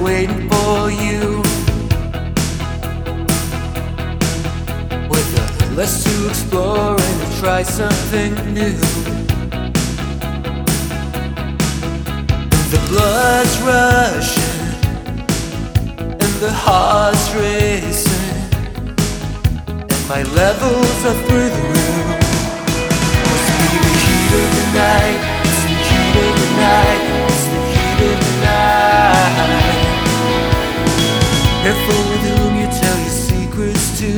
waiting for you. With a list to explore and to try something new. The blood's rushing and the heart's racing, and my levels are through. Careful with whom you tell your secrets to.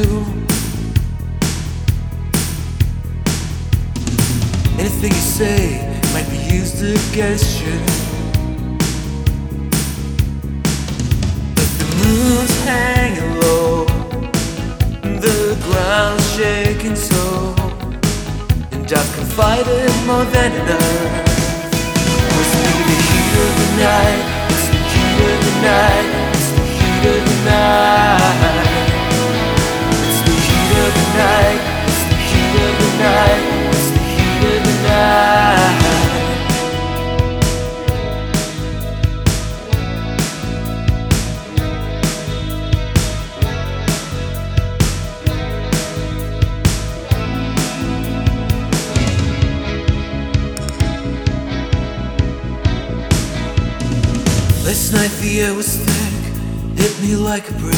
Anything you say might be used against you. But the moon's hanging low, the ground's shaking so, and I've more than enough. The heat of the night, it's the heat of the night, Last night the air was thick, hit me like a brick.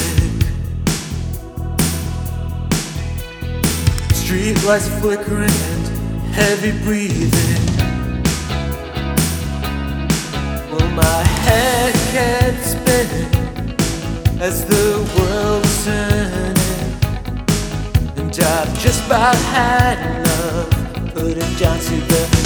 Street lights flickering and heavy breathing. Well, my head kept spinning as the world was turning, and I've just about had enough. Put it down to the